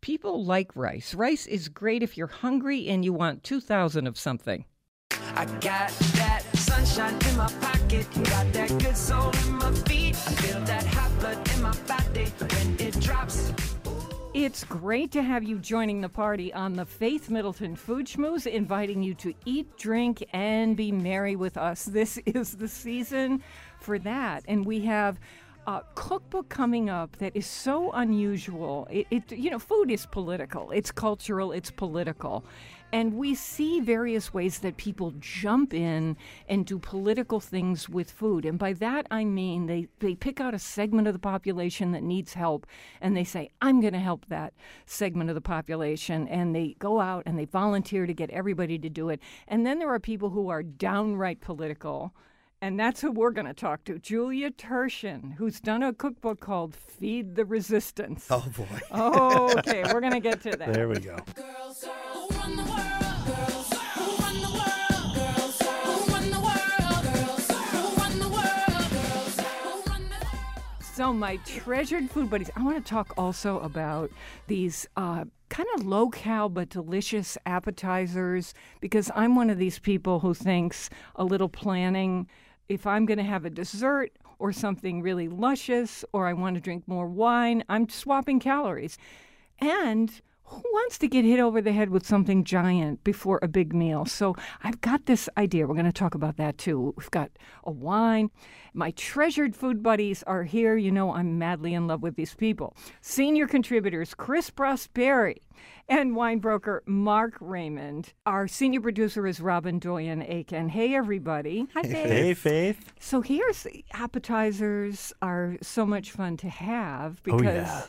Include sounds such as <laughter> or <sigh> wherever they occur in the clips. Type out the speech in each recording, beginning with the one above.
People like rice. Rice is great if you're hungry and you want 2,000 of something. I got that sunshine in my pocket, got that good soul in my feet. I feel that hot blood in my body when it drops. It's great to have you joining the party on the Faith Middleton Food Schmooze, inviting you to eat, drink, and be merry with us. This is the season for that. And we have cookbook coming up that is so unusual. It, it, you know, food is political. It's cultural. It's political, and we see various ways that people jump in and do political things with food. And by that I mean they they pick out a segment of the population that needs help, and they say, "I'm going to help that segment of the population," and they go out and they volunteer to get everybody to do it. And then there are people who are downright political and that's who we're going to talk to Julia Turshen, who's done a cookbook called Feed the Resistance. Oh, boy. Oh, <laughs> okay, we're going to get to that. There we go. Girls, who run the world? Girls, who run the world? Girls, who run the world? Girls, who run the world? Girls, who run the world? So, my treasured food buddies, I want to talk also about these uh, kind of low cal but delicious appetizers because I'm one of these people who thinks a little planning, if I'm going to have a dessert or something really luscious or I want to drink more wine, I'm swapping calories. And who wants to get hit over the head with something giant before a big meal? So I've got this idea. We're going to talk about that too. We've got a wine. My treasured food buddies are here. You know, I'm madly in love with these people. Senior contributors Chris Prosperi and wine broker Mark Raymond. Our senior producer is Robin Doyen Aiken. Hey, everybody. Hi, Faith. Hey, Faith. so here's appetizers are so much fun to have because Oh, yeah.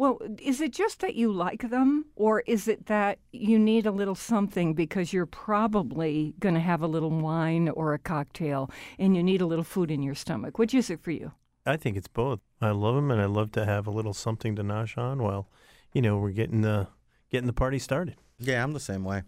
Well, is it just that you like them or is it that you need a little something because you're probably going to have a little wine or a cocktail and you need a little food in your stomach? Which is it for you? I think it's both. I love them, and I love to have a little something to nosh on while, you know, we're getting the getting the party started. Yeah, I'm the same way.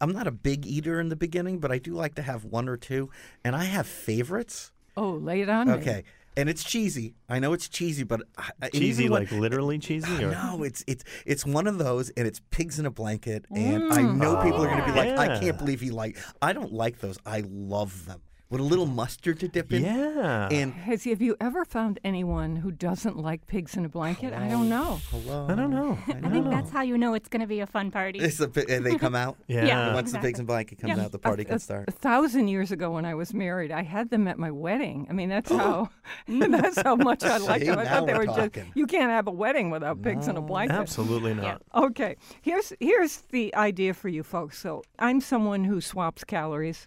I'm not a big eater in the beginning, but I do like to have one or two. And I have favorites. Oh, lay it on me. Okay. And it's cheesy. I know it's cheesy, but uh, uh, I- I- Cheesy, even when- like literally cheesy, or No, it's it's it's one of those, and it's pigs in a blanket, and I mm. know people are going to be like, I oh, can't believe he like. I don't like those. I love them with a little mustard to dip in. yeah. And Has have you ever found anyone who doesn't like pigs in a blanket? I don't know. hello. I don't know. I, I think know. that's how you know it's going to be a fun party. It's a bit, and they come out. <laughs> Yeah. Yeah. Once the pigs exactly. in blanket comes Yeah. out, the party a, can start. A thousand years ago, when I was married, I had them at my wedding. I mean, that's oh. how <laughs> <laughs> that's how much I liked See, them. I now thought they we're were just you can't have a wedding without pigs in a blanket. Absolutely not. Okay, here's here's the idea for you folks. So I'm someone who swaps calories.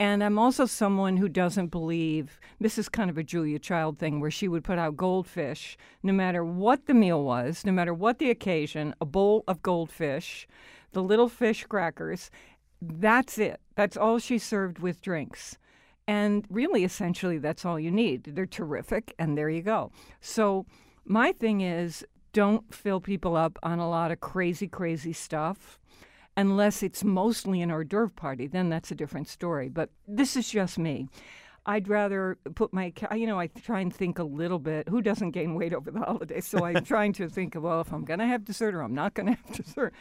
And I'm also someone who doesn't believe this is kind of a Julia Child thing where she would put out goldfish no matter what the meal was, no matter what the occasion, a bowl of goldfish, the little fish crackers. That's it. That's all she served with drinks. And really, essentially, that's all you need. They're terrific, and there you go. So, my thing is don't fill people up on a lot of crazy, crazy stuff unless it's mostly an hors d'oeuvre party. Then that's a different story. But this is just me. I'd rather put my, you know, I try and think a little bit. Who doesn't gain weight over the <laughs> holidays? So I'm <laughs> trying to think of, well, if I'm going to have dessert or I'm not going to have dessert.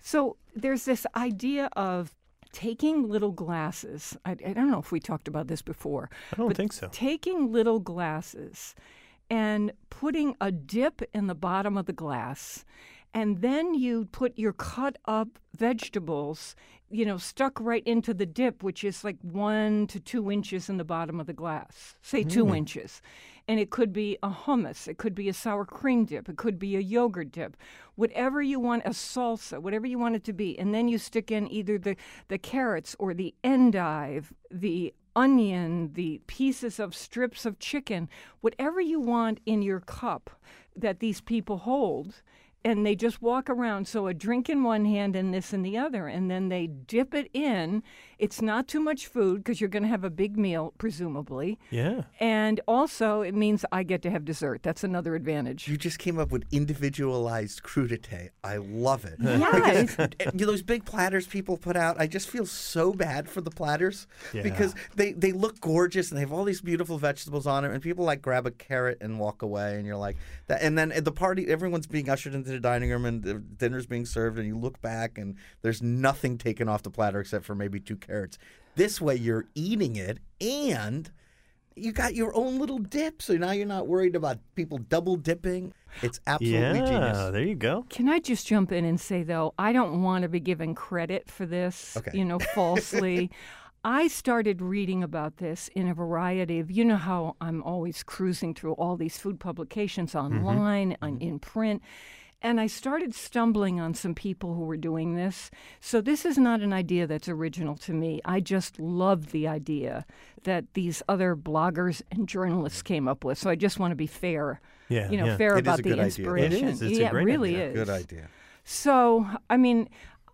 So there's this idea of taking little glasses. I, I don't know if we talked about this before. I don't but think so. Taking little glasses and putting a dip in the bottom of the glass. And then you put your cut up vegetables, you know, stuck right into the dip, which is like one to two inches in the bottom of the glass, say two mm. inches. And it could be a hummus, it could be a sour cream dip, it could be a yogurt dip, whatever you want, a salsa, whatever you want it to be. And then you stick in either the, the carrots or the endive, the onion, the pieces of strips of chicken, whatever you want in your cup that these people hold. And they just walk around. So a drink in one hand and this in the other, and then they dip it in. It's not too much food because you're going to have a big meal, presumably. Yeah. And also, it means I get to have dessert. That's another advantage. You just came up with individualized crudité. I love it. Yeah, <laughs> Because, uh, you know, those big platters people put out, I just feel so bad for the platters Yeah. because they, they look gorgeous and they have all these beautiful vegetables on it, and people like grab a carrot and walk away, and you're like that. And then at the party, everyone's being ushered into the dining room, and the dinner's being served, and you look back, and there's nothing taken off the platter except for maybe two carrots. This way, you're eating it, and you got your own little dip, so now you're not worried about people double dipping. It's absolutely yeah. genius. There you go. Can I just jump in and say, though, I don't want to be given credit for this, Okay. you know, <laughs> falsely. I started reading about this in a variety of, you know, how I'm always cruising through all these food publications mm-hmm. online, on, mm-hmm. in print. And I started stumbling on some people who were doing this. So this is not an idea that's original to me. I just love the idea that these other bloggers and journalists came up with. So I just want to be fair. Yeah, You know, yeah. fair It is about a the good idea. It inspiration. is. It's a yeah, great it really idea. is. Good idea. So, I mean,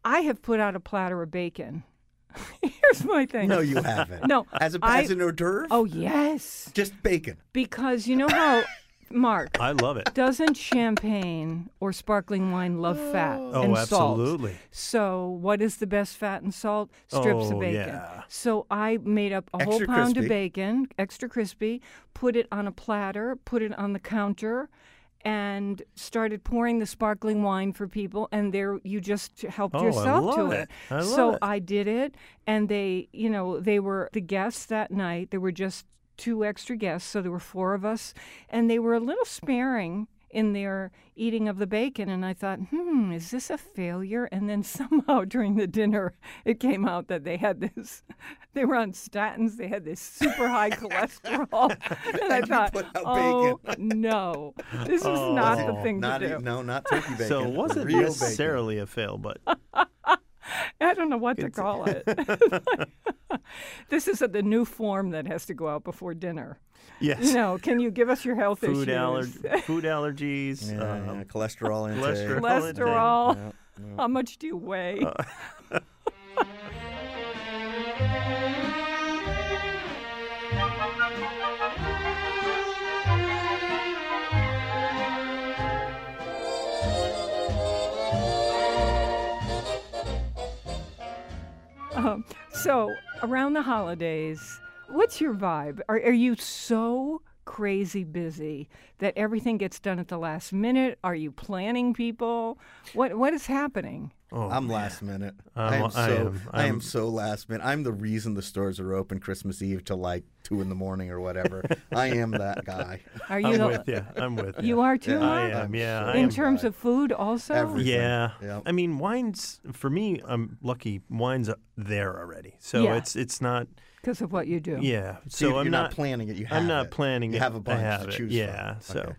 I have put out a platter of bacon. <laughs> Here's my thing. No, you haven't. No, As, a, I- as an hors d'oeuvre? Oh, yes. Just bacon. Because you know how, <laughs> Mark, I love it. doesn't champagne or sparkling wine love fat Oh, and salt? absolutely. So, what is the best fat and salt? Strips Oh, of bacon. yeah. So, I made up a whole Extra pound crispy. of bacon, extra crispy, put it on a platter, put it on the counter, and started pouring the sparkling wine for people. And there, you just helped Oh, I yourself to love it. it. I love so it. I did it, and they, you know, they were the guests that night. There were just two extra guests, so there were four of us, and they were a little sparing in their eating of the bacon. And I thought, hmm, is this a failure? And then <laughs> somehow during the dinner, it came out that they had this, <laughs> they were on statins, they had this super high <laughs> cholesterol. and I And you thought, put out oh, no, this is not the Oh. thing Not to e- do. no, not turkey bacon. So it wasn't real bacon. necessarily a fail, but <laughs> I don't know what to call it. <laughs> <laughs> this is the new form that has to go out before dinner. yes. You know, can you give us your health food, issues? aller- food allergies. Yeah, um, yeah, cholesterol intake. cholesterol. Cholesterol. Yeah, yeah. How much do you weigh? Um, so, around the holidays, what's your vibe? Are, are you so crazy busy that everything gets done at the last minute? Are you planning people? What What is happening? Oh, I'm man. last minute. I'm- I am so I am I'm- so last minute. I'm the reason the stores are open Christmas Eve till like two in the morning or whatever. <laughs> I am that guy. Are you I'm the- with you. I'm with you. You are too, Yeah, Mark? I am, yeah, so I In am. terms of food, also. Everything. Yeah. Yeah. I mean, wines for me. I'm lucky. Wine's there already, so Yeah. it's it's not. Because of what you do. Yeah. So, So, you're, I'm you're not, not, planning it. You have I'm not it. planning You it. have a bunch have to it. choose Yeah. from. So, Okay.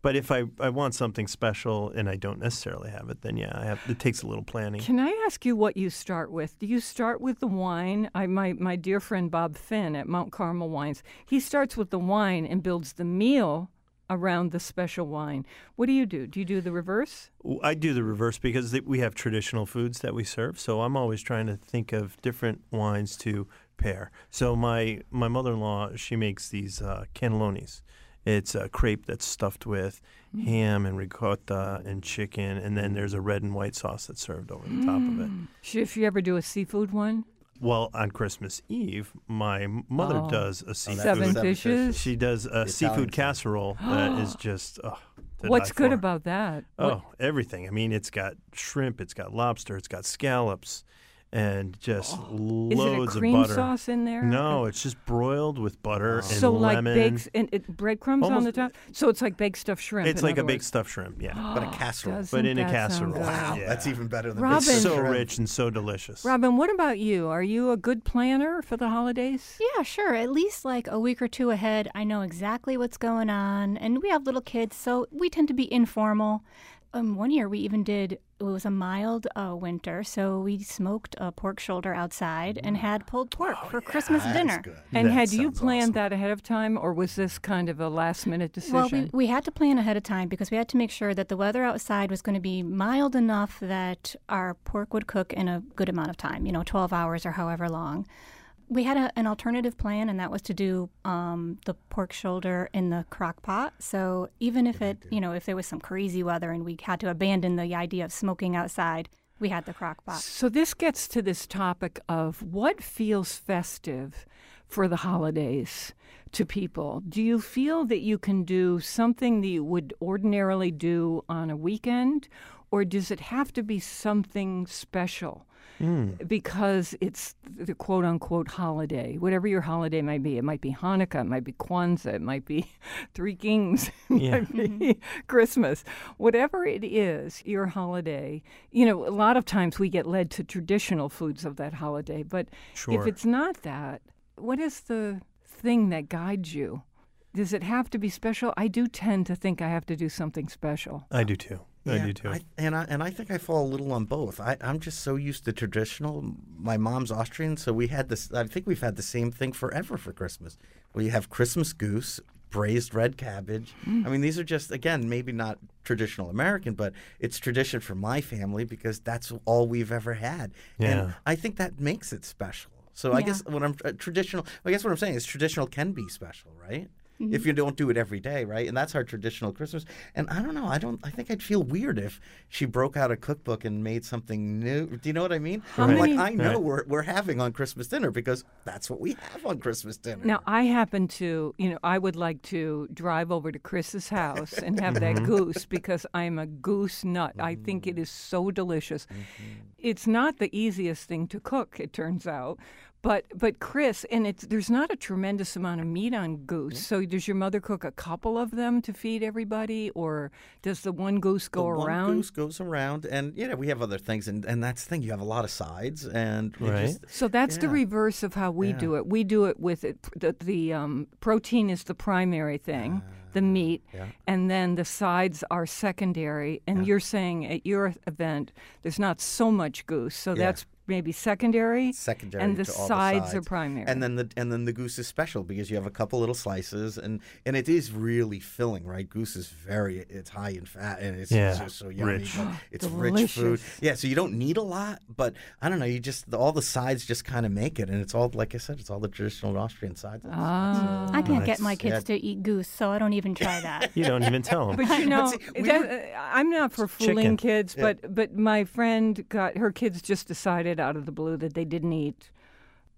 but if I I want something special and I don't necessarily have it, then yeah, I have. It takes a little planning. Can I ask you what you start with? Do you start with the wine? I, my, my dear friend Bob Finn at Mount Carmel Wines, he starts with the wine and builds the meal around the special wine. What do you do? Do you do the reverse? I do the reverse because we have traditional foods that we serve. So I'm always trying to think of different wines to pair. So my my mother-in-law she makes these uh, cannellonis. It's a crepe that's stuffed with ham and ricotta and chicken, and then there's a red and white sauce that's served over the top of it. If you ever do a seafood one, Well, on Christmas Eve, my mother Oh. does a seafood. seven, seven fishes. fishes. She does a Italian seafood side. casserole that <gasps> is just oh, What's good for. about that? What- Oh, everything. I mean, it's got shrimp, it's got lobster, it's got scallops, and just Oh. Is it a loads cream of butter. sauce in there? No, it's just broiled with butter and so like lemon. baked and it, breadcrumbs on the top. So it's like baked stuffed shrimp. it's like a other baked words. stuffed shrimp. Yeah, But a casserole. But in a that sound casserole. good? Wow, Yeah. that's even better than Robin- it's so rich and so delicious. Robin, what about you? Are you a good planner for the holidays? Yeah, sure. At least like a week or two ahead, I know exactly what's going on. And we have little kids, so we tend to be informal. Um, one year we even did it was a mild uh, winter, so we smoked a pork shoulder outside and had pulled pork for Christmas That's dinner. good. And That had you planned awesome. that ahead of time, or was this kind of a last minute decision? Well, we, we had to plan ahead of time because we had to make sure that the weather outside was going to be mild enough that our pork would cook in a good amount of time, you know, 12 hours or however long. We had a, an alternative plan, and that was to do um, the pork shoulder in the crock pot. So even if it, you know, if there was some crazy weather and we had to abandon the idea of smoking outside, we had the crock pot. So this gets to this topic of what feels festive for the holidays to people. Do you feel that you can do something that you would ordinarily do on a weekend, or does it have to be something special? Hmm. Because it's the quote unquote holiday, whatever your holiday might be. It might be Hanukkah, it might be Kwanzaa, it might be <laughs> Three Kings, <laughs> it Yeah. might be mm-hmm. Christmas. Whatever it is, your holiday, you know, a lot of times we get led to traditional foods of that holiday. But Sure. if it's not that, what is the thing that guides you? Does it have to be special? I do tend to think I have to do something special. I do too. I Yeah, do too. I, and I and I think I fall a little on both. I, I'm just so used to traditional. My mom's Austrian, so we had this. I think we've had the same thing forever for Christmas. We have Christmas goose, braised red cabbage. Mm. I mean, these are just again maybe not traditional American, but it's tradition for my family because that's all we've ever had. Yeah. And I think that makes it special. So I guess when I'm uh, traditional, I guess what I'm saying is traditional can be special, right? Mm-hmm. If you don't do it every day, right? And that's our traditional Christmas. And I don't know. I don't. I think I'd feel weird if she broke out a cookbook and made something new. Do you know what I mean? Many- like, I know Right. we're we're having on Christmas dinner because that's what we have on Christmas dinner. Now, I happen to, you know, I would like to drive over to Chris's house and have Mm-hmm. that goose because I'm a goose nut. I think it is so delicious. Mm-hmm. It's not the easiest thing to cook, it turns out. But but Chris, and it's there's not a tremendous amount of meat on goose. So does your mother cook a couple of them to feed everybody, or does the one goose The go one goose goes around, and yeah, we have other things, and, and that's the thing. You have a lot of sides, and Right. just- So that's the reverse of how we Yeah. do it. We do it with it. The, the um, protein is the primary thing, the meat, Ah, yeah. and then the sides are secondary. And you're saying at your event, there's not so much goose, so Yeah. that's maybe secondary, secondary and the to all sides, are primary. And then the and then the goose is special because you have a couple little slices and and it is really filling, right? Goose is very it's high in fat and it's Yeah, just so yummy. rich. <gasps> It's rich food. Yeah, so you don't need a lot, but I don't know, you just all the sides just kind of make it and it's all like I said, it's all the traditional Austrian sides. ah. I can't get my kids Yeah. to eat goose, so I don't even try <laughs> that. you don't even tell them. But you <laughs> know, see, we that- were- I'm not for fooling chicken. kids, Yeah. but but my friend got her kids just decided out of the blue that they didn't eat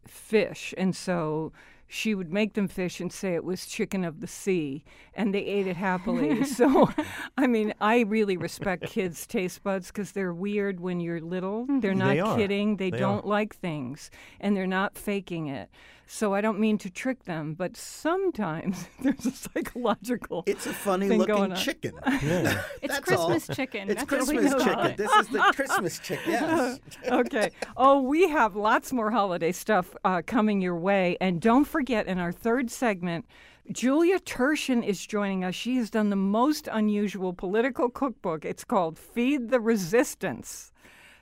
fish, and so she would make them fish and say it was chicken of the sea, and they ate it happily. <laughs> so, I mean, I really respect kids' taste buds because they're weird when you're little. They're mm-hmm. not They kidding. They, They don't are. like things, and they're not faking it. So I don't mean to trick them, but sometimes <laughs> there's a psychological. It's a funny thing looking going chicken. <laughs> Yeah. It's <laughs> That's all. Christmas chicken. It's That's what we Christmas know chicken. it. This is the Christmas chicken. Yes. okay. Oh, we have lots more holiday stuff uh, coming your way. And don't forget, in our third segment, Julia Turshen is joining us. She has done the most unusual political cookbook. It's called Feed the Resistance.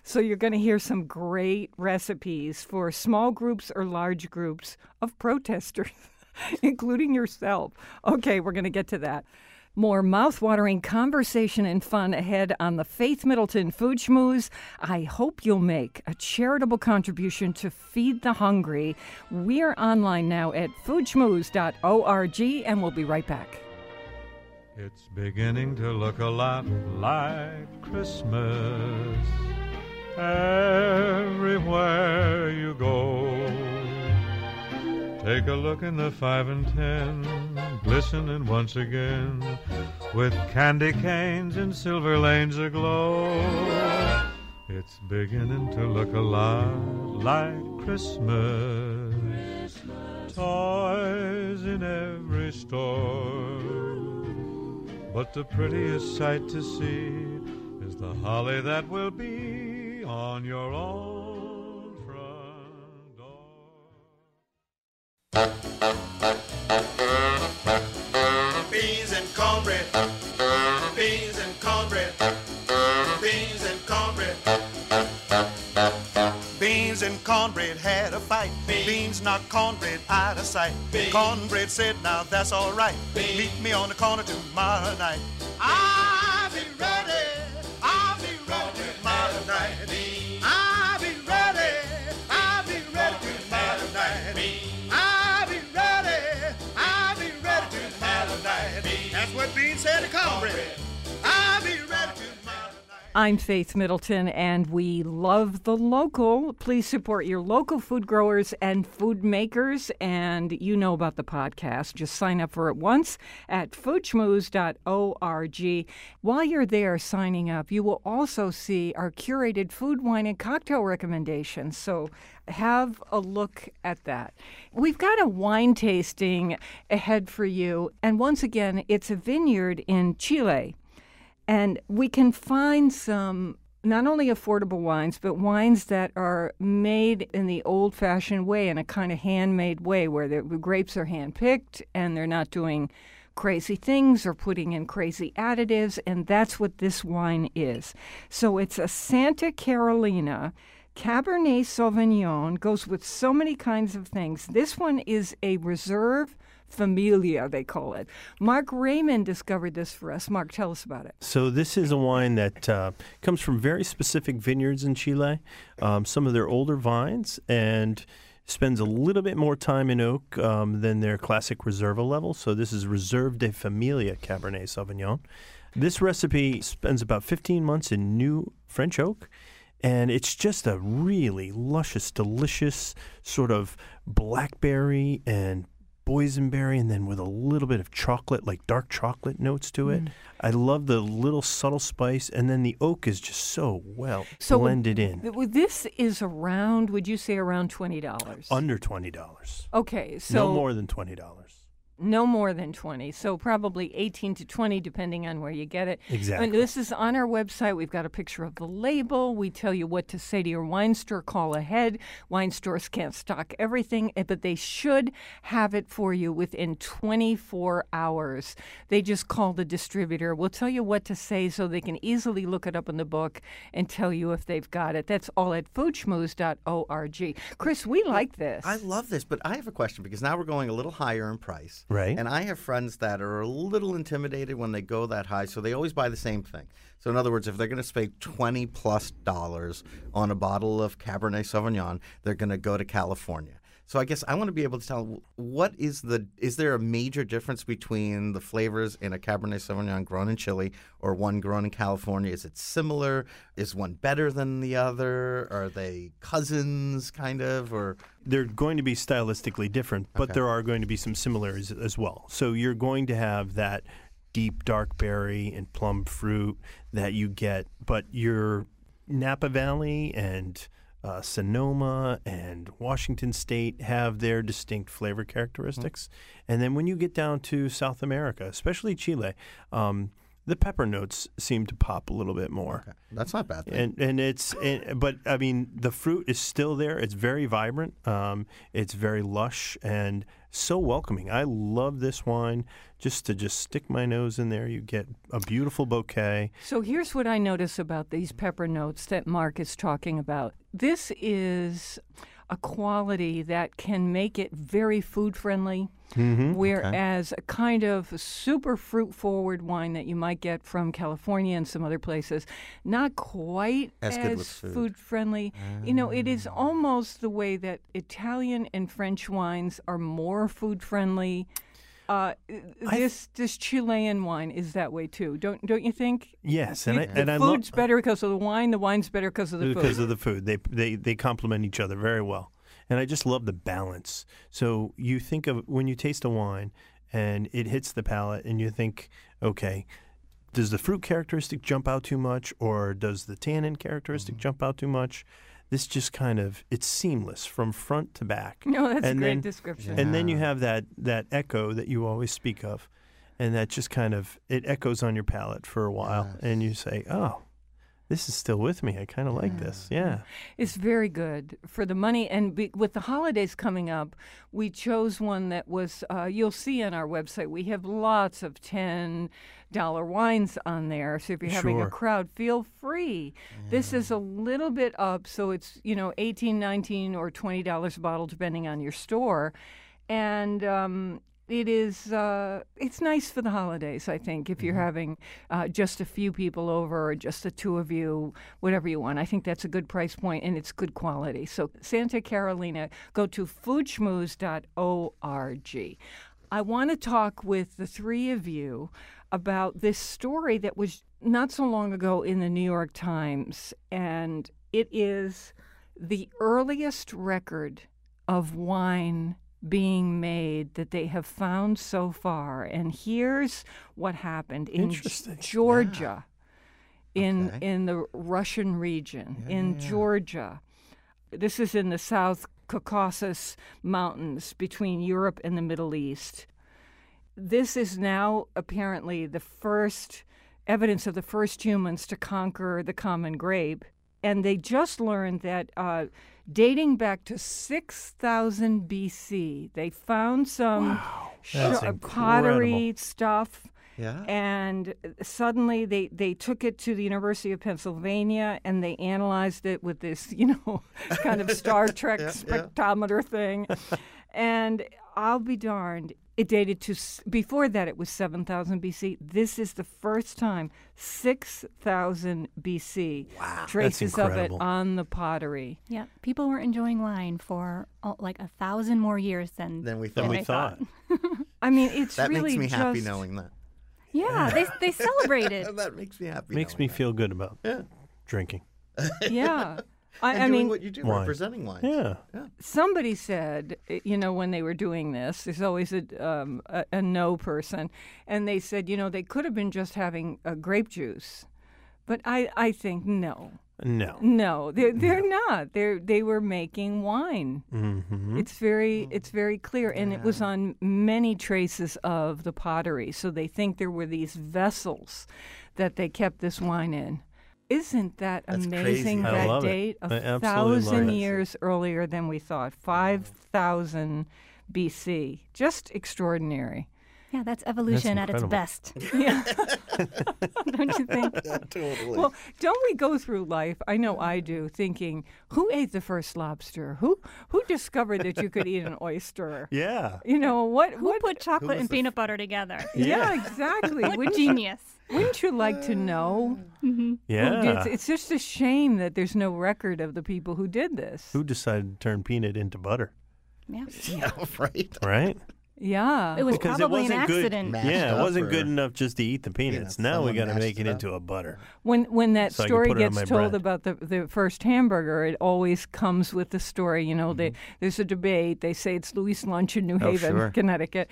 So you're going to hear some great recipes for small groups or large groups of protesters, <laughs> including yourself. Okay, we're going to get to that. More mouth-watering conversation and fun ahead on the Faith Middleton Food Schmooze. I hope you'll make a charitable contribution to feed the hungry. We're online now at foodschmooze.org, and we'll be right back. It's beginning to look a lot like Christmas everywhere you go. Take a look in the five and ten, glistening once again, with candy canes and silver lanes aglow. It's beginning to look a lot like Christmas. Toys in every store. But the prettiest sight to see is the holly that will be on your own front door. Beans and cornbread, beans and cornbread, beans and cornbread. Beans and cornbread had a fight. Beans, Beans knocked cornbread out of sight. Beans. Cornbread said, Now that's all right. Beans. Meet me on the corner tomorrow night. Ah! I'm Faith Middleton, and we love the local. Please support your local food growers and food makers. And you know about the podcast. Just sign up for it once at foodschmooze.org. While you're there signing up, you will also see our curated food, wine, and cocktail recommendations. So have a look at that. We've got a wine tasting ahead for you. And once again, it's a vineyard in Chile. And we can find some not only affordable wines, but wines that are made in the old fashioned way, in a kind of handmade way, where the grapes are hand picked and they're not doing crazy things or putting in crazy additives. And that's what this wine is. So it's a Santa Carolina. Cabernet Sauvignon goes with so many kinds of things. This one is a reserve familia, they call it. Mark Raymond discovered this for us. Mark, tell us about it. So this is a wine that uh, comes from very specific vineyards in Chile. Um, some of their older vines and spends a little bit more time in oak um, than their classic Reserva level. So this is Reserve de Familia Cabernet Sauvignon. This recipe spends about 15 months in new French oak. And it's just a really luscious, delicious sort of blackberry and boysenberry, and then with a little bit of chocolate, like dark chocolate notes to Mm. it. I love the little subtle spice, and then the oak is just so well So blended in. th- well, This is around, would you say, around $20? Under twenty dollars. okay, so no more than twenty dollars. No more than 20 so probably 18 to 20 depending on where you get it. Exactly. and this is on our website. We've got a picture of the label. We tell you what to say to your wine store. Call ahead. Wine stores can't stock everything eh, but they should have it for you within 24 hours. They just call the distributor. We'll tell you what to say so they can easily look it up in the book and tell you if they've got it. That's all at foodschmooze.org chris we like this. I love this, but I have a question because now we're going a little higher in price. Right. And I have friends that are a little intimidated when they go that high, so they always buy the same thing. So in other words, if they're going to spend 20 plus dollars on a bottle of Cabernet Sauvignon, they're going to go to California. So I guess I want to be able to tell what is the is there a major difference between the flavors in a Cabernet Sauvignon grown in Chile or one grown in California? Is it similar? Is one better than the other? Are they cousins kind of or They're going to be stylistically different, but Okay. there are going to be some similarities as well. So you're going to have that deep dark berry and plum fruit that you get, but your Napa Valley and uh, Sonoma and Washington State have their distinct flavor characteristics. And then when you get down to South America, especially Chile, um, the pepper notes seem to pop a little bit more. that's not bad. Thing. And and it's and, but I mean the fruit is still there. It's very vibrant. Um, it's very lush and so welcoming. I love this wine. Just to just stick my nose in there, you get a beautiful bouquet. So here's what I notice about these pepper notes that Mark is talking about. This is a quality that can make it very food friendly. Mm-hmm. Whereas a kind of super fruit forward wine that you might get from California and some other places, not quite As as, food. food friendly. You know, it is almost the way that Italian and French wines are more food friendly. Uh, this this Chilean wine is that way too, don't don't you think? Yes, and I the and I love food's better because of the wine. The wine's better because of the because food. Because of the food. They they they complement each other very well, and I just love the balance. So you think of when you taste a wine and it hits the palate, and you think, okay, does the fruit characteristic jump out too much, or does the tannin characteristic Mm-hmm. jump out too much? This just kind of it's seamless from front to back. <laughs> no, that's a and great then- description. And then you have that that echo that you always speak of, and that just kind of it echoes on your palate for a while, and you say, "Oh, this is still with me. I kind of like this. Yeah. It's very good for the money. And be, with the holidays coming up, we chose one that was, uh, you'll see on our website, we have lots of $10 wines on there. So if you're having a crowd, feel free. This is a little bit up. So it's, you know, 18 19 or $20 a bottle, depending on your store. And, um, it is uh, it's nice for the holidays i think if you're having uh, just a few people over or just the two of you whatever you want i think that's a good price point and it's good quality so santa carolina go to foodschmooze.org i want to talk with the three of you about this story that was not so long ago in the new york times and it is the earliest record of wine being made that they have found so far. And here's what happened in. Georgia, in Okay. in the Russian region, in Georgia. This is in the South Caucasus Mountains between Europe and the Middle East. This is now apparently the first evidence of the first humans to conquer the common grape. And they just learned that uh, dating back to 6000 BC, they found some sh- uh, pottery stuff. Yeah. And suddenly they, they took it to the University of Pennsylvania and they analyzed it with this, you know, kind of Star <laughs> Trek spectrometer thing. and I'll be darned, it dated to, before that it was 7000 BC. This is the first time 6000 BC. Wow. Traces of it on the pottery. Yeah, people were enjoying wine for oh, like a thousand more years than Then we Than thought we they thought. <laughs> I mean, it's that really makes me happy knowing that. Yeah, they they <laughs> celebrated. that makes me happy. Makes me that. feel good about Yeah. drinking. Yeah. <laughs> I, And I doing mean, what you do, Wine. representing wine. Yeah. yeah. somebody said, uh, you know, when they were doing this, there's always a, um, a, a no person, and they said, you know, they could have been just having uh, grape juice, but I, I think no, No. no, they're they're not. They are they were making wine. Mm-hmm. It's very it's very clear, and it was on many traces of the pottery. So they think there were these vessels that they kept this wine in. Isn't that That's amazing? crazy. I That love it. date I a absolutely thousand it. years earlier than we thought, five mm-hmm. thousand BC. Just extraordinary. Yeah, that's evolution at its best. <laughs> <laughs> Yeah. <laughs> Don't you think? totally. Well, don't we go through life? I know I do, thinking, who ate the first lobster? Who who discovered that you could eat an oyster? Yeah. You know what? Who what put chocolate was and the peanut butter together? Yeah, exactly. What genius? Wouldn't you like to know? Yeah. It's, it's just a shame that there's no record of the people who did this. Who decided to turn peanut into butter? Yeah. yeah, right. Right? Yeah. It was Because probably it wasn't an good. accident. Mashed Yeah, it wasn't good enough just to eat the peanuts. Peanuts. Now we Someone got to make it it up. into a butter. When when that So story put it on gets told bread. about the the first hamburger, it always comes with the story. You know, they, there's a debate. They say it's Louis Lunch in New Mm-hmm. Oh, Haven, sure. Connecticut.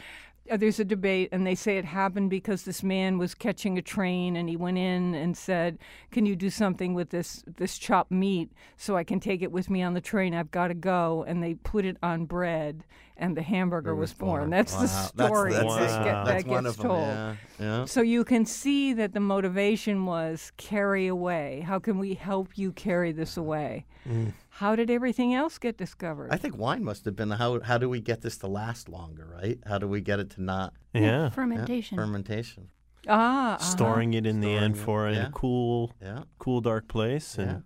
Uh, there's a debate, and they say it happened because this man was catching a train, and he went in and said, "Can you do something with this this chopped meat so I can take it with me on the train? I've got to go." And they put it on bread, and the hamburger was, born. That's the Wow. That's- story that's, that, Wow. get- that gets them. told. Yeah. yeah. So you can see that the motivation was carry away. How can we help you carry this away? How did everything else get discovered? I think wine must have been how how do we get this to last longer, right? How do we get it to not Yeah. yeah, Fermentation. fermentation? ah, uh-huh. Storing it in the Storing end it, for in yeah. a cool, Yeah. cool, dark place. Yeah. And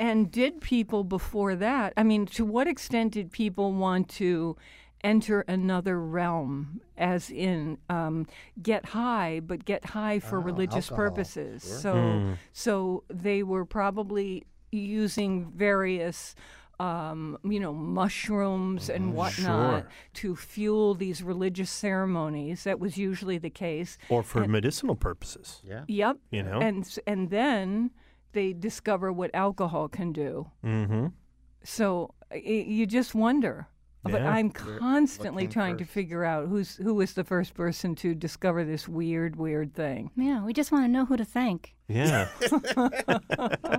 And did people before that? I mean, to what extent did people want to enter another realm, as in um, get high, but get high for Ah, religious alcohol. purposes? Sure. So, Hmm. so they were probably using various. Um, you know, mushrooms and whatnot Sure. to fuel these religious ceremonies. That was usually the case. or for medicinal purposes. Yeah. Yep. You know? And and then they discover what alcohol can do. Mm-hmm. So y- you just wonder. Yeah. But I'm constantly came trying to figure out who's who was the first person to discover this weird, weird thing. Yeah, we just want to know who to thank. Yeah. <laughs> <laughs>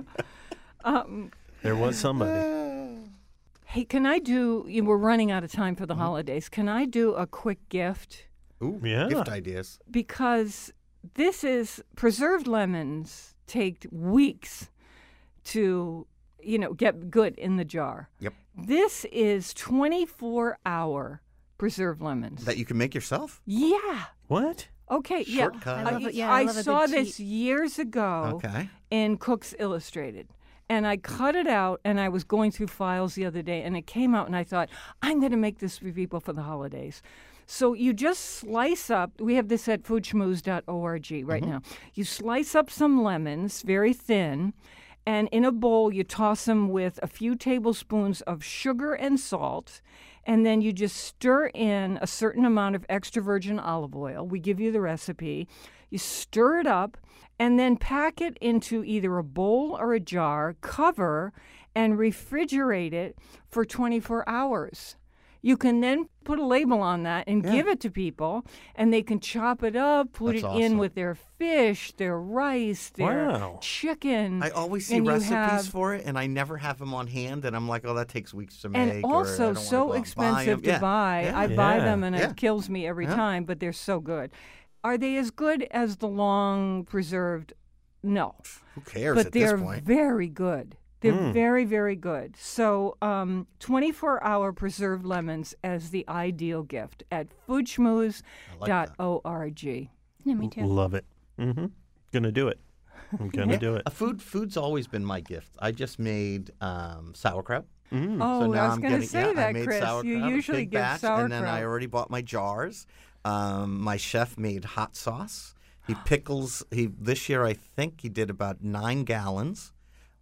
Um, there was somebody. <sighs> hey, can I do? you- We're running out of time for the Mm-hmm. holidays. Can I do a quick gift? Ooh, Yeah. gift ideas. Because this is preserved lemons take weeks to, you know, get good in the jar. Yep. This is 24 hour preserved lemons. That you can make yourself? yeah. What? Okay. Yeah. Shortcut. I love it. Yeah, I love a good saw this cheat. years ago Okay. in Cooks Illustrated. And I cut it out, and I was going through files the other day, and it came out, and I thought, I'm going to make this for people for the holidays. So you just slice up. We have this at foodschmooze.org right mm-hmm. now. You slice up some lemons, very thin, and in a bowl you toss them with a few tablespoons of sugar and salt, and then you just stir in a certain amount of extra virgin olive oil. We give you the recipe. You stir it up and then pack it into either a bowl or a jar, cover, and refrigerate it for 24 hours. You can then put a label on that and give it to people, and they can chop it up, put That's it awesome. in with their fish, their rice, their Wow. chicken. I always see recipes have- for it, and I never have them on hand. And I'm like, oh, that takes weeks to make. and or I don't also so go out and buy 'em. expensive to Yeah. buy. Yeah. I buy them and Yeah. it kills me every Yeah. time, but they're so good. Are they as good as the long preserved? No. Who cares but at they're point? very good. They're very, very good. So, um, 24 hour preserved lemons as the ideal gift at foodschmooze.org. Yeah, me too. Love it. Mm-hmm. Gonna do it. I'm gonna do it. A food food's always been my gift. I just made um, sauerkraut. Mm. Oh, so now I was am going to getting, say yeah, I that, made Chris. Sauerkraut, You a usually big give batch, sauerkraut. and then I already bought my jars. Um, my chef made hot sauce. He <gasps> pickles. He this year I think he did about nine gallons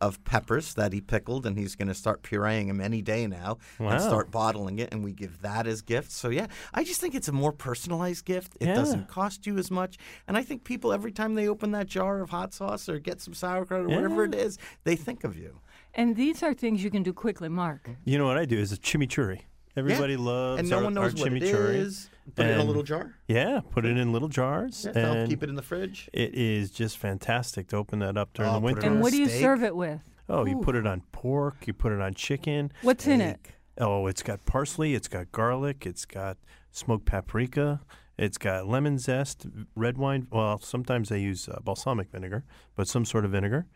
of peppers that he pickled, and he's going to start pureeing them any day now Wow. and start bottling it, and we give that as gifts. So yeah, I just think it's a more personalized gift. It Yeah. doesn't cost you as much, and I think people every time they open that jar of hot sauce or get some sauerkraut or whatever it is, they think of you. And these are things you can do quickly, Mark. You know what I do is a chimichurri. Everybody loves and no our, one our knows what it chimichurri. is. Put it in a little jar. Yeah, put it in little jars Yeah, and keep it in the fridge. it is just fantastic to open that up during Oh, the winter. And what do you steak. serve it with? Oh, you put it on pork, you put it on chicken. What's in it? Oh, it's got parsley, it's got garlic, it's got smoked paprika, it's got lemon zest, red wine. Well, sometimes I use uh, balsamic vinegar, but some sort of vinegar.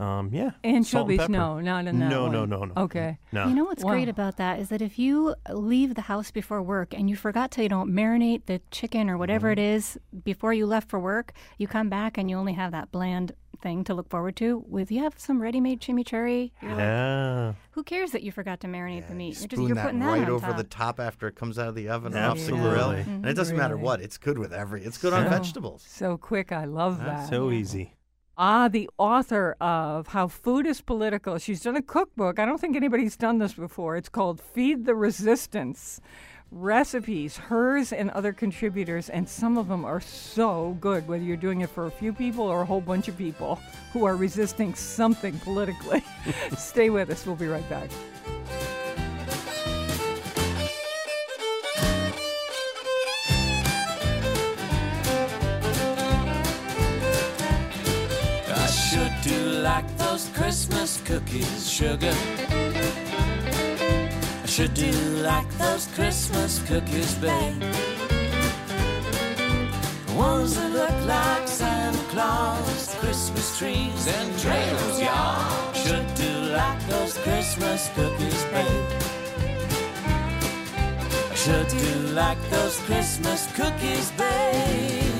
Um, yeah. salt and Anchovies? pepper. No, not in that No, one. no, no, no. Okay. No. You know what's great about that is that if you leave the house before work and you forgot to, you know, marinate the chicken or whatever Mm-hmm. it is before you left for work, you come back and you only have that bland thing to look forward to. With you have some ready-made chimichurri. You're like, yeah. who cares that you forgot to marinate the meat? You're, just, Spoon you're that putting that right on over top. the top after it comes out of the oven and off the grill. Absolutely. And it doesn't matter what; it's good with every. It's good on vegetables. So quick. I love that. So easy. Ah, the author of How Food is Political. She's done a cookbook. I don't think anybody's done this before. It's called Feed the Resistance Recipes, hers and other contributors, and some of them are so good, whether you're doing it for a few people or a whole bunch of people who are resisting something politically. <laughs> Stay with us. We'll be right back. Those Christmas cookies, sugar. I should do like those Christmas cookies, babe. The ones that look like Santa Claus, Christmas trees and trails, y'all. Should do like those Christmas cookies, babe. I should do like those Christmas cookies, babe.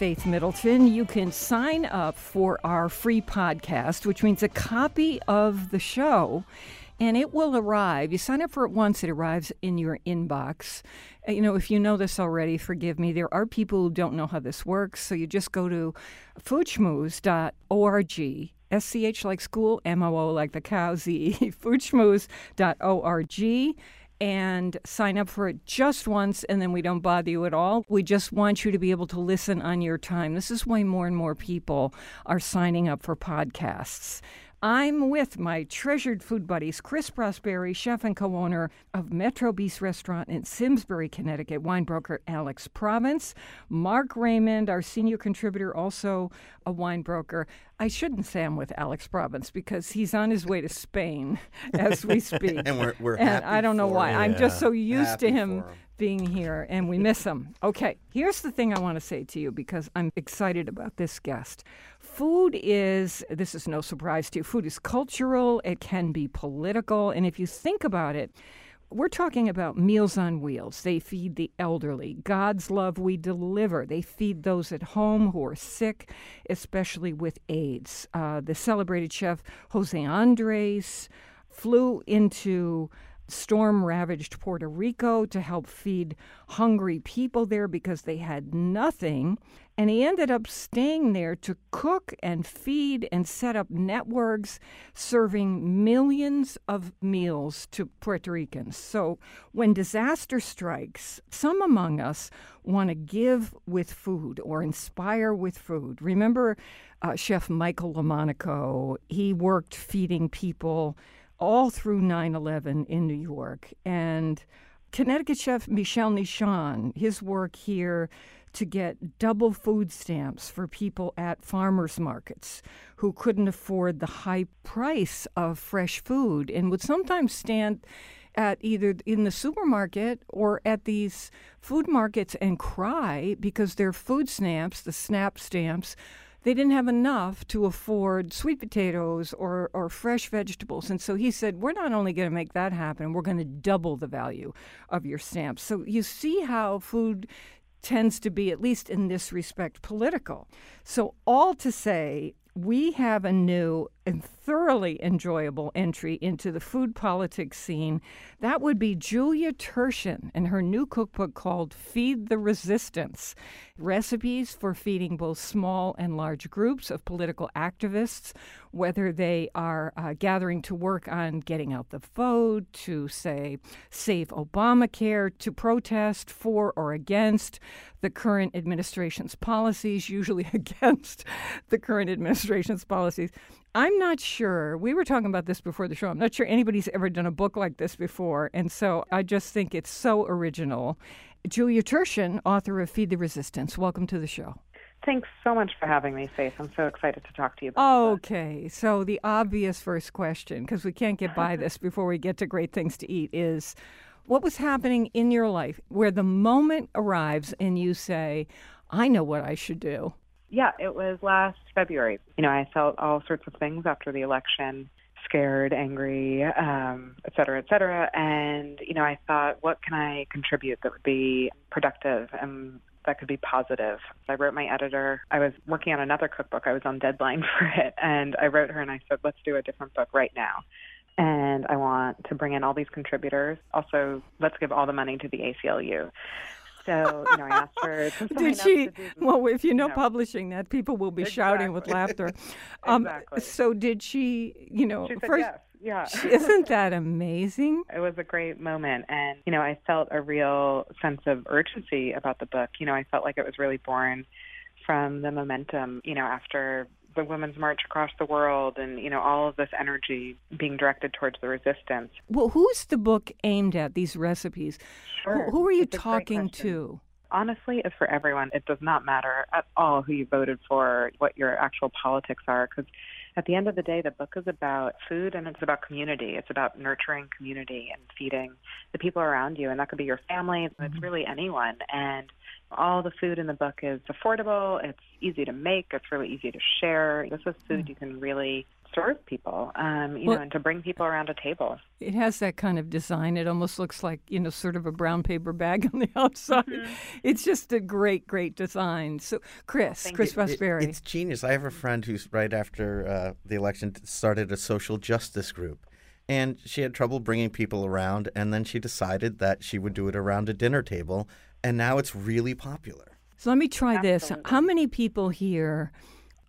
Faith Middleton. You can sign up for our free podcast, which means a copy of the show and it will arrive. You sign up for it once, it arrives in your inbox. Uh, You know, if you know this already, forgive me. There are people who don't know how this works, so you just go to foodschmooze.org. S-C-H like school, M-O-O like the cow, Z-E, <laughs> foodschmooze.org and sign up for it just once and then we don't bother you at all. We just want you to be able to listen on your time. This is why more and more people are signing up for podcasts. I'm with my treasured food buddies, Chris Prosperi, chef and co owner of Metro Bis Restaurant in Simsbury, Connecticut, wine broker Alex Province, Mark Raymond, our senior contributor, also a wine broker. I shouldn't say I'm with Alex Province because he's on his way to Spain <laughs> as we speak. And we're- we're and happy I don't know why. him. I'm just so used Happy to him him. being here and we miss him. Okay, here's the thing I want to say to you because I'm excited about this guest. Food is, this is no surprise to you, food is cultural, it can be political, and if you think about it, we're talking about Meals on Wheels. They feed the elderly. God's love we deliver. They feed those at home who are sick, especially with AIDS. Uh, the celebrated chef Jose Andres flew into storm ravaged Puerto Rico to help feed hungry people there because they had nothing. And he ended up staying there to cook and feed and set up networks serving millions of meals to Puerto Ricans. So when disaster strikes, some among us want to give with food or inspire with food. Remember uh, Chef Michael Lomonaco? He worked feeding people all through 9 11 in New York. And Connecticut chef Michel Nischan, his work here to get double food stamps for people at farmers markets who couldn't afford the high price of fresh food and would sometimes stand at either in the supermarket or at these food markets and cry because their food stamps, the SNAP stamps, they didn't have enough to afford sweet potatoes or, or fresh vegetables. And so he said, We're not only going to make that happen, we're going to double the value of your stamps. So you see how food tends to be, at least in this respect, political. So, all to say, we have a new and thoroughly enjoyable entry into the food politics scene. That would be Julia Turshen and her new cookbook called Feed the Resistance Recipes for Feeding Both Small and Large Groups of Political Activists, whether they are uh, gathering to work on getting out the vote, to say save Obamacare, to protest for or against the current administration's policies, usually <laughs> against the current administration's policies. I'm not sure. We were talking about this before the show. I'm not sure anybody's ever done a book like this before. And so I just think it's so original. Julia Turshen, author of Feed the Resistance, welcome to the show. Thanks so much for having me, Faith. I'm so excited to talk to you about Okay, so the obvious first question, because we can't get by <laughs> this before we get to great things to eat, is what was happening in your life where the moment arrives and you say, I know what I should do? Yeah, it was last February. You know, I felt all sorts of things after the election scared, angry, um, et cetera, et cetera. And, you know, I thought, what can I contribute that would be productive and that could be positive? I wrote my editor. I was working on another cookbook. I was on deadline <laughs> for it. And I wrote her and I said, let's do a different book right now. And I want to bring in all these contributors. Also, let's give all the money to the ACLU. So, you know, I asked her <laughs> Did she? do Well, if you know know. publishing that, people will be shouting with Exactly. <laughs> laughter. Um, Exactly. So, did she, you know, She said first, yes. Yeah. <laughs> isn't that amazing? it was a great moment and you know i felt a real sense of urgency about the book you know i felt like it was really born from the momentum you know after the women's march across the world and you know all of this energy being directed towards the resistance Well, who's the book aimed at, these recipes? Sure. Who, who are you It's talking to? honestly it's for everyone it does not matter at all who you voted for what your actual politics are because at the end of the day the book is about food and it's about community it's about nurturing community and feeding the people around you and that could be your family it's mm-hmm. really anyone and all the food in the book is affordable it's easy to make it's really easy to share this is food you can really serve people um, you Well- know and to bring people around a table It has that kind of design. It almost looks like, you know, sort of a brown paper bag <laughs> on the outside. Mm-hmm. It's just a great, great design. So, Chris, Chris It- it's genius. I have a friend who's right after uh, the election started a social justice group, and she had trouble bringing people around. And then she decided that she would do it around a dinner table, and now it's really popular. So let me try this. How many people here?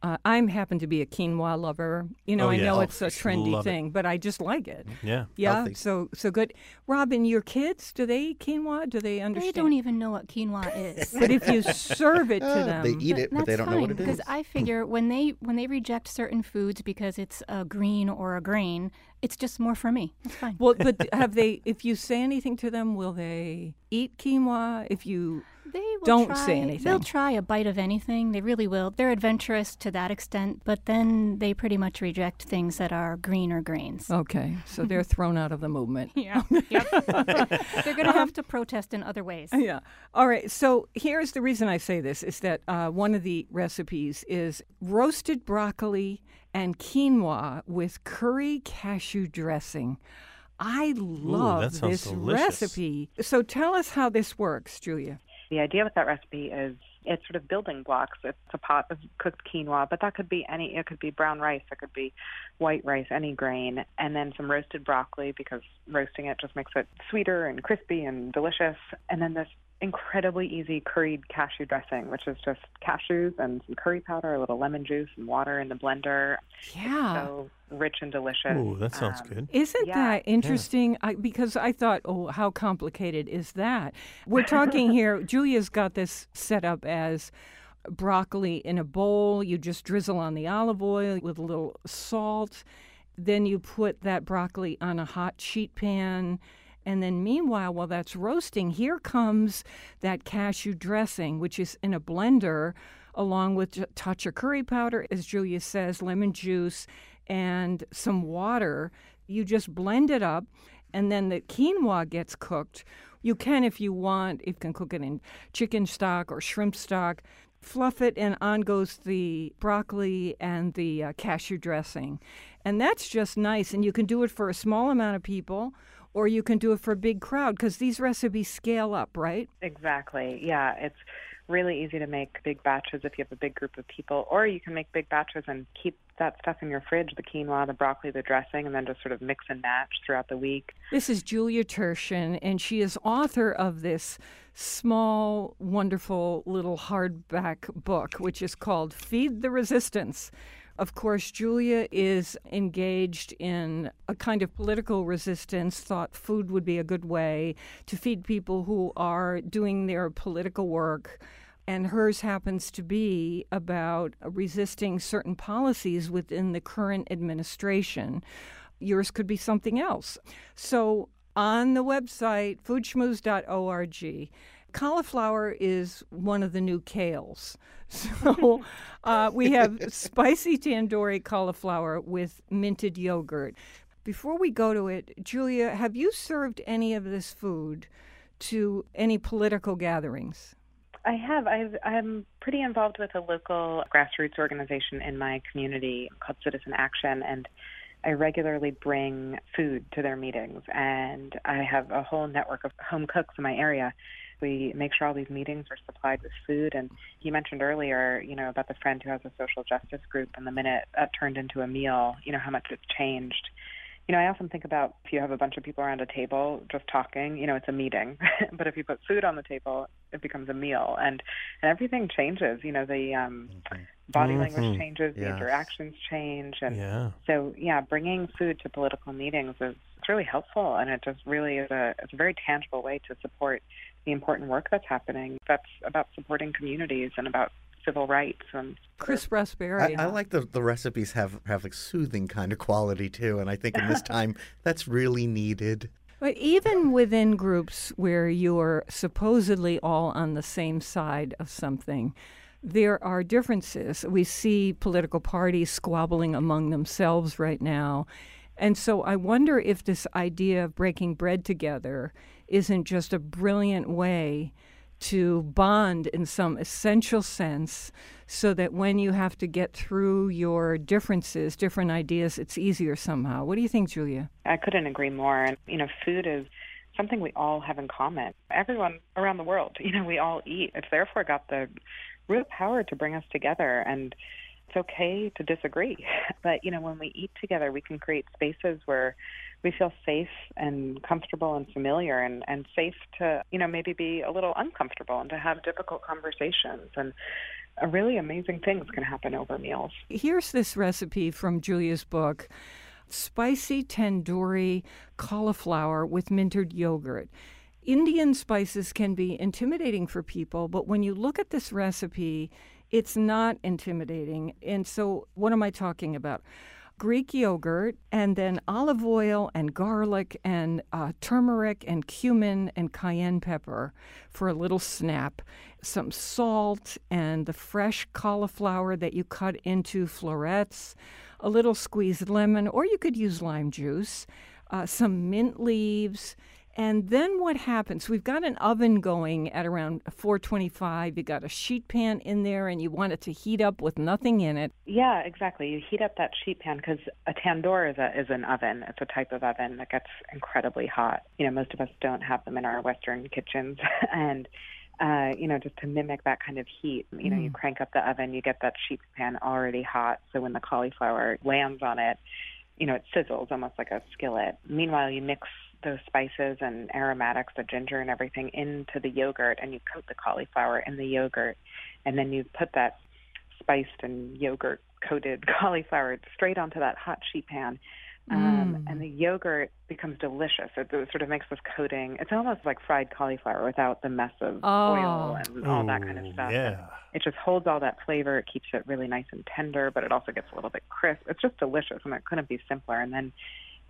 Uh, I'm happen to be a quinoa lover. You know, Oh, I yes. know Oh, it's a trendy love it. thing, but I just like it. Yeah. Yeah, Healthy. so so good. Robin, your kids, do they eat quinoa? Do they understand? They don't even know what quinoa is. But if you serve it to <laughs> them, they eat it, but they that's don't know what fine, it is. Because I figure when they when they reject certain foods because it's a green or a grain, it's just more for me. It's fine. well, but have they? If you say anything to them, will they eat quinoa? If you They will Don't try, say anything. They'll try a bite of anything. They really will. They're adventurous to that extent, but then they pretty much reject things that are green or grains. okay, so <laughs> they're thrown out of the movement. <laughs> Yeah. yep. <laughs> They're going to have to protest in other ways. Yeah. All right. So here's the reason I say this is that uh, one of the recipes is roasted broccoli and quinoa with curry cashew dressing. I love that sounds this delicious. recipe. So tell us how this works, Julia. The idea with that recipe is it's sort of building blocks. It's a pot of cooked quinoa, but that could be any. It could be brown rice. It could be white rice, any grain, and then some roasted broccoli because roasting it just makes it sweeter and crispy and delicious. And then this incredibly easy curried cashew dressing, which is just cashews and some curry powder, a little lemon juice, and water in the blender. Yeah. So rich and delicious. Ooh, that sounds Um, good. Isn't Yeah. that interesting? I, because I thought, oh, how complicated is that? We're talking <laughs> here, Julia's got this set up as broccoli in a bowl. You just drizzle on the olive oil with a little salt. Then you put that broccoli on a hot sheet pan. And then, meanwhile, while that's roasting, here comes that cashew dressing, which is in a blender, along with a touch of curry powder, as Julia says, lemon juice, and some water. You just blend it up, and then the quinoa gets cooked. You can, if you want, you can cook it in chicken stock or shrimp stock. Fluff it, and on goes the broccoli and the uh, cashew dressing. And that's just nice. And you can do it for a small amount of people, or you can do it for a big crowd because these recipes scale up, right? Exactly. Yeah, it's really easy to make big batches if you have a big group of people, or you can make big batches and keep that stuff in your fridge the quinoa, the broccoli, the dressing, and then just sort of mix and match throughout the week. This is Julia Turshen, and she is author of this small, wonderful little hardback book, which is called Feed the Resistance. Of course, Julia is engaged in a kind of political resistance, thought food would be a good way to feed people who are doing their political work. And hers happens to be about resisting certain policies within the current administration. Yours could be something else. So, on the website, foodschmooze.org, cauliflower is one of the new kales. <laughs> So uh, we have spicy tandoori cauliflower with minted yogurt. Before we go to it, Julia, have you served any of this food to any political gatherings? I have. I've, I'm pretty involved with a local grassroots organization in my community called Citizen Action, and I regularly bring food to their meetings. And I have a whole network of home cooks in my area. We make sure all these meetings are supplied with food. And you mentioned earlier, you know, about the friend who has a social justice group, and the minute that turned into a meal, you know, how much it's changed. You know, I often think about if you have a bunch of people around a table just talking, you know, it's a meeting. <laughs> but if you put food on the table, it becomes a meal, and and everything changes. You know, the um, body language Mhm. changes, the interactions change, and Yeah. so yeah, bringing food to political meetings is it's really helpful, and it just really is a it's a very tangible way to support the important work that's happening. That's about supporting communities and about civil rights and Chris I, Raspberry. I like the the recipes have have like soothing kind of quality too, and I think in this <laughs> time that's really needed. But even within groups where you're supposedly all on the same side of something, there are differences. We see political parties squabbling among themselves right now. And so I wonder if this idea of breaking bread together isn't just a brilliant way to bond in some essential sense so that when you have to get through your differences, different ideas, it's easier somehow. What do you think, Julia? I couldn't agree more. And you know, food is something we all have in common. Everyone around the world, <laughs> you know, we all eat. It's therefore got the real power to bring us together. And it's okay to disagree. <laughs> But, you know, when we eat together, we can create spaces where we feel safe and comfortable and familiar and, and safe to, you know, maybe be a little uncomfortable and to have difficult conversations. And really amazing things can happen over meals. Here's this recipe from Julia's book spicy tandoori cauliflower with minted yogurt. Indian spices can be intimidating for people, but when you look at this recipe, it's not intimidating. And so, what am I talking about? Greek yogurt, and then olive oil and garlic and uh, turmeric and cumin and cayenne pepper for a little snap, some salt and the fresh cauliflower that you cut into florets, a little squeezed lemon, or you could use lime juice, uh, some mint leaves. And then what happens? We've got an oven going at around 425. You got a sheet pan in there, and you want it to heat up with nothing in it. Yeah, exactly. You heat up that sheet pan because a tandoor is a is an oven. It's a type of oven that gets incredibly hot. You know, most of us don't have them in our Western kitchens, <laughs> and uh, you know, just to mimic that kind of heat, you know, you crank up the oven, you get that sheet pan already hot. So when the cauliflower lands on it, you know, it sizzles almost like a skillet. Meanwhile, you mix those spices and aromatics, the ginger and everything into the yogurt, and you coat the cauliflower in the yogurt, and then you put that spiced and yogurt coated <laughs> cauliflower straight onto that hot sheet pan. Um, And the yogurt becomes delicious. It, it sort of makes this coating. It's almost like fried cauliflower without the mess of oil and all that kind of stuff. yeah. It just holds all that flavor. It keeps it really nice and tender, but it also gets a little bit crisp. It's just delicious, and it couldn't be simpler. And then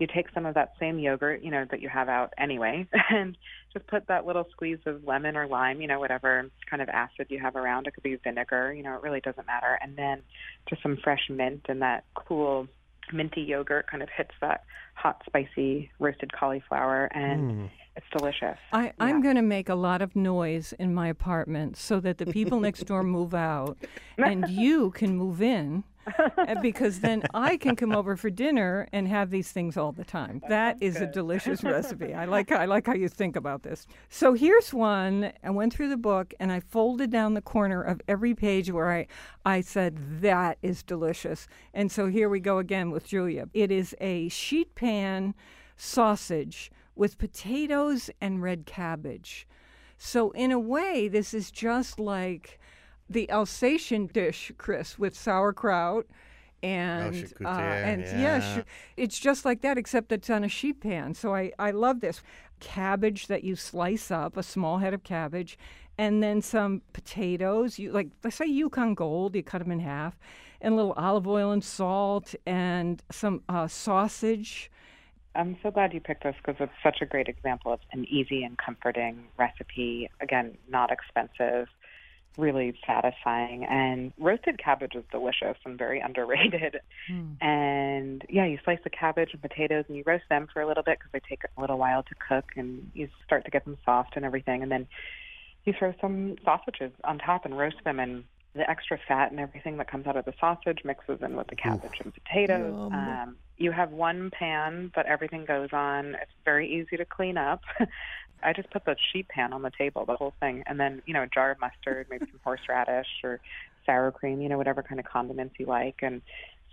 you take some of that same yogurt, you know, that you have out anyway, <laughs> and just put that little squeeze of lemon or lime, you know, whatever kind of acid you have around. It could be vinegar, you know, it really doesn't matter. And then just some fresh mint, and that cool minty yogurt kind of hits that hot, spicy roasted cauliflower, and mm. It's delicious. I, I'm going to make a lot of noise in my apartment so that the people next door move out <laughs> and you can move in uh, because then I can come over for dinner and have these things all the time. That is a delicious <laughs> recipe. I like I like how you think about this. So here's one. I went through the book and I folded down the corner of every page where I I said that is delicious. And so here we go again with Julia. It is a sheet pan sausage with potatoes and red cabbage. So in a way this is just like the Alsatian dish, Chris, with sauerkraut and uh, charcuterie, and yeah. sh- it's just like that, except it's on a sheet pan. So I I love this cabbage that you slice up, a small head of cabbage, and then some potatoes. You like let's say Yukon Gold, you cut them in half, and a little olive oil and salt, and some uh, sausage. I'm so glad you picked this because it's such a great example of an easy and comforting recipe. Again, not expensive, really satisfying. And roasted cabbage is delicious and very underrated. Hmm. And yeah, you slice the cabbage and potatoes and you roast them for a little bit because they take a little while to cook and you start to get them soft and everything. And then you throw some sausages on top and roast them and the extra fat and everything that comes out of the sausage mixes in with the cabbage and potatoes. Um, you have one pan, but everything goes on. It's very easy to clean up. <laughs> I just put the sheet pan on the table, the whole thing, and then you know a jar of mustard, maybe some horseradish or sour cream, you know whatever kind of condiments you like, and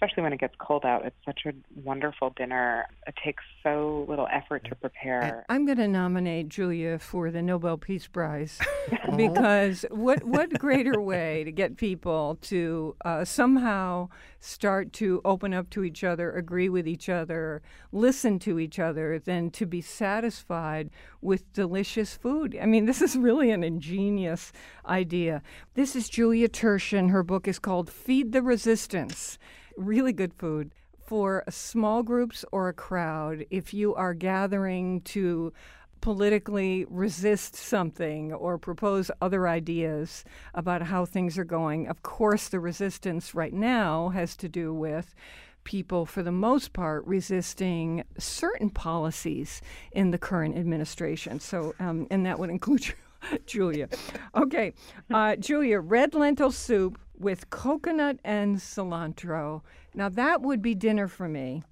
especially when it gets cold out, it's such a wonderful dinner. It takes so little effort to prepare. I'm going to nominate Julia for the Nobel Peace Prize <laughs> because what what greater way to get people to uh, somehow start to open up to each other, agree with each other, listen to each other, than to be satisfied with delicious food. I mean, <laughs> this is really an ingenious idea. This is Julia Turshen. Her book is called Feed the Resistance. Really good food for small groups or a crowd. If you are gathering to politically resist something or propose other ideas about how things are going. Of course, the resistance right now has to do with people, for the most part, resisting certain policies in the current administration. So, um, and that would include <laughs> Julia. Okay, uh, Julia, red lentil soup with coconut and cilantro. Now, that would be dinner for me.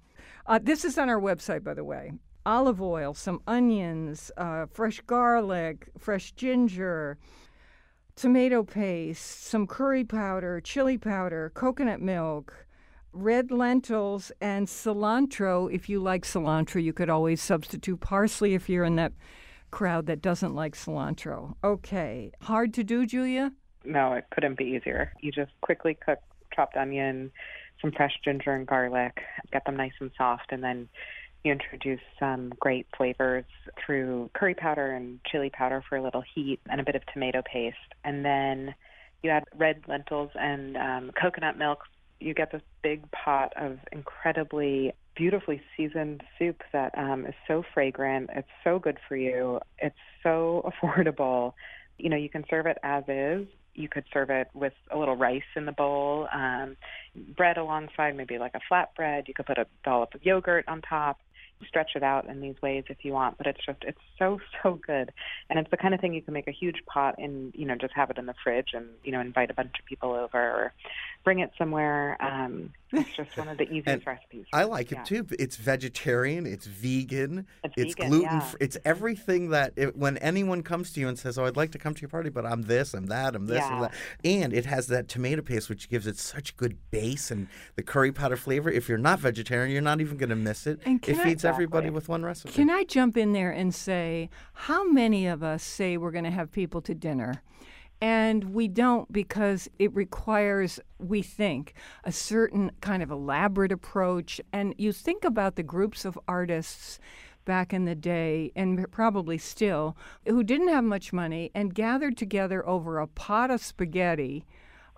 Uh, this is on our website, by the way. Olive oil, some onions, uh, fresh garlic, fresh ginger, tomato paste, some curry powder, chili powder, coconut milk, red lentils, and cilantro. If you like cilantro, you could always substitute parsley if you're in that crowd that doesn't like cilantro. Okay. Hard to do, Julia? No, it couldn't be easier. You just quickly cook chopped onion, some fresh ginger and garlic, get them nice and soft, and then you introduce some great flavors through curry powder and chili powder for a little heat and a bit of tomato paste. And then you add red lentils and um, coconut milk. You get this big pot of incredibly beautifully seasoned soup that um, is so fragrant. It's so good for you. It's so <laughs> affordable. You know, you can serve it as is. You could serve it with a little rice in the bowl, um, bread alongside, maybe like a flatbread. You could put a dollop of yogurt on top stretch it out in these ways if you want but it's just it's so <laughs> so good and it's the kind of thing you can make a huge pot and you know just have it in the fridge and you know invite a bunch of people over or bring it somewhere um it's just one of the easiest And recipes I like Yeah. it too. It's vegetarian. It's vegan. It's vegan, gluten. yeah. It's everything that it, when anyone comes to you and says, "Oh, I'd like to come to your party, but I'm this, I'm that, I'm this, I'm that," and it has that tomato paste, which gives it such good base and the curry powder flavor. If you're not vegetarian, you're not even going to miss it. And it I- feeds everybody Exactly. with one recipe. Can I jump in there and say, how many of us say we're going to have people to dinner? And we don't because it requires, we think, a certain kind of elaborate approach. And you think about the groups of artists back in the day, and probably still, who didn't have much money and gathered together over a pot of spaghetti,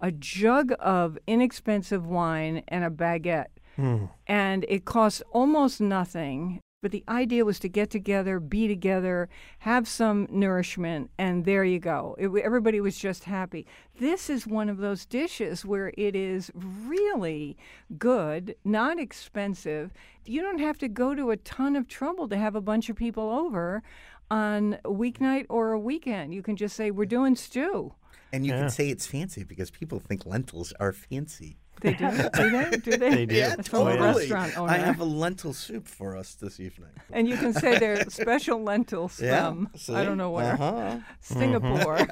a jug of inexpensive wine, and a baguette hmm. and it cost almost nothing. But the idea was to get together, be together, have some nourishment, and there you go. It, everybody was just happy. This is one of those dishes where it is really good, not expensive. You don't have to go to a ton of trouble to have a bunch of people over on a weeknight or a weekend. You can just say, We're doing stew. and you Yeah. can say it's fancy because people think lentils are fancy. They do, <laughs> do they? Do they? They do. Yeah, That's from a totally. restaurant owner. I have a lentil soup for us this evening. And you can say they're <laughs> special lentils Yeah, from I don't know where. Uh-huh. <laughs> Singapore.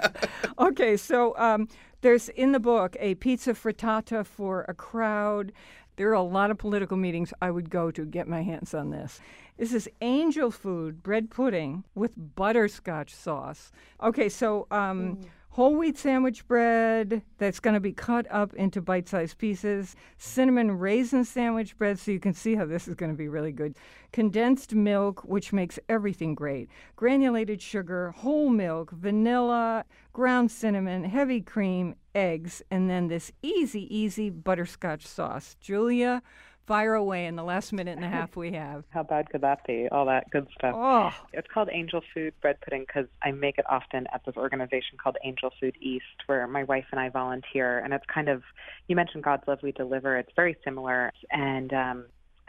okay, so um, there's in the book a pizza frittata for a crowd. There are a lot of political meetings I would go to get my hands on this. This is angel food bread pudding with butterscotch sauce. Okay, so um, whole wheat sandwich bread that's going to be cut up into bite sized pieces, cinnamon raisin sandwich bread, so you can see how this is going to be really good, condensed milk, which makes everything great, granulated sugar, whole milk, vanilla, ground cinnamon, heavy cream, eggs, and then this easy, easy butterscotch sauce. Julia, fire away in the last minute and a half we have. <laughs> how bad could that be all that good stuff Oh, It's called Angel Food Bread Pudding because I make it often at this organization called Angel Food East, where my wife and I volunteer. And it's kind of, you mentioned God's Love We Deliver. It's very similar. And um,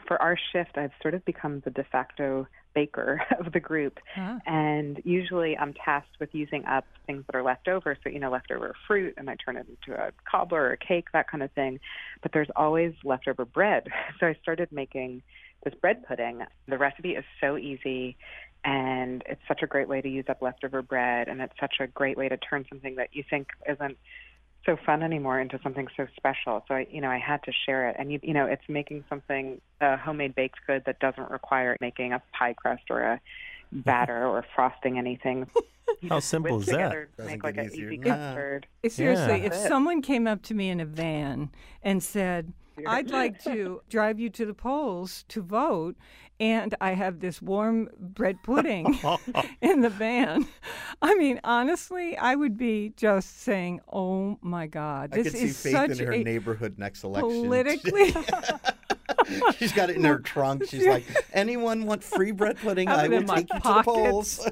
for our shift, I've sort of become the de facto baker <laughs> of the group. Huh. And usually I'm tasked with using up things that are left over. So, you know, leftover fruit, and I turn it into a cobbler or a cake, that kind of thing. But there's always leftover bread. <laughs> So I started making this bread pudding. The recipe is so easy and it's such a great way to use up leftover bread and it's such a great way to turn something that you think isn't so fun anymore into something so special. So I, you know, I had to share it. And you, you know, it's making something a homemade baked good that doesn't require making a pie crust or a batter or frosting anything. You <laughs> How simple whisk is that? together, Doesn't Make like get an easier easy than that. custard. Seriously, Yeah. if someone came up to me in a van and said, I'd like to <laughs> drive you to the polls to vote, and I have this warm bread pudding <laughs> in the van. I mean, honestly, I would be just saying, "Oh my God, I this could see is Faith such in her a neighborhood next election. politically." <laughs> She's got it in her trunk. She's like, anyone want free bread pudding? I will take you to the polls.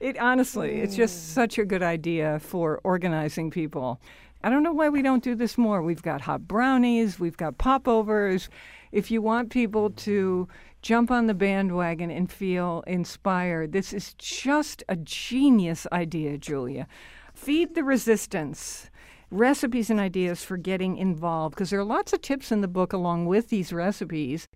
It honestly, it's just such a good idea for organizing people. I don't know why we don't do this more. We've got hot brownies, we've got popovers. If you want people to jump on the bandwagon and feel inspired, this is just a genius idea, Julia. Feed the resistance. Recipes and ideas for getting involved because there are lots of tips in the book along with these recipes.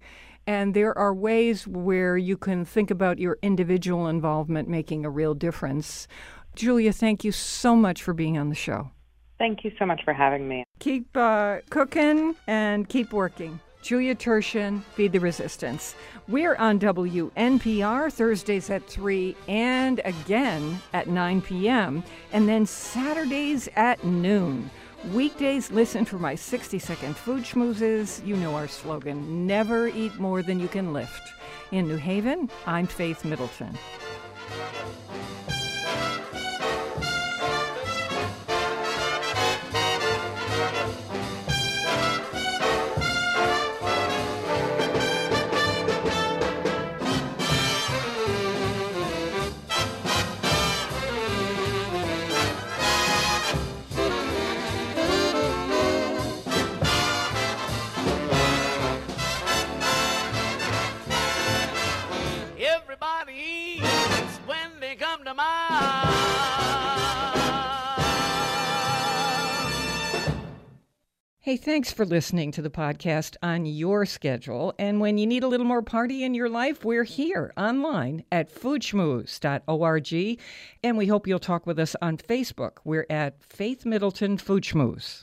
And there are ways where you can think about your individual involvement making a real difference. Julia, thank you so much for being on the show. Thank you so much for having me. Keep uh, cooking and keep working. Julia Turshen, Feed the Resistance. We're on WNPR Thursdays at 3 and again at 9 p.m. and then Saturdays at noon. Weekdays, listen for my 60 second food schmoozes. You know our slogan never eat more than you can lift. In New Haven, I'm Faith Middleton. Hey, thanks for listening to the podcast on your schedule. And when you need a little more party in your life, we're here online at foodschmooze.org. And we hope you'll talk with us on Facebook. We're at Faith Middleton Food Schmooze.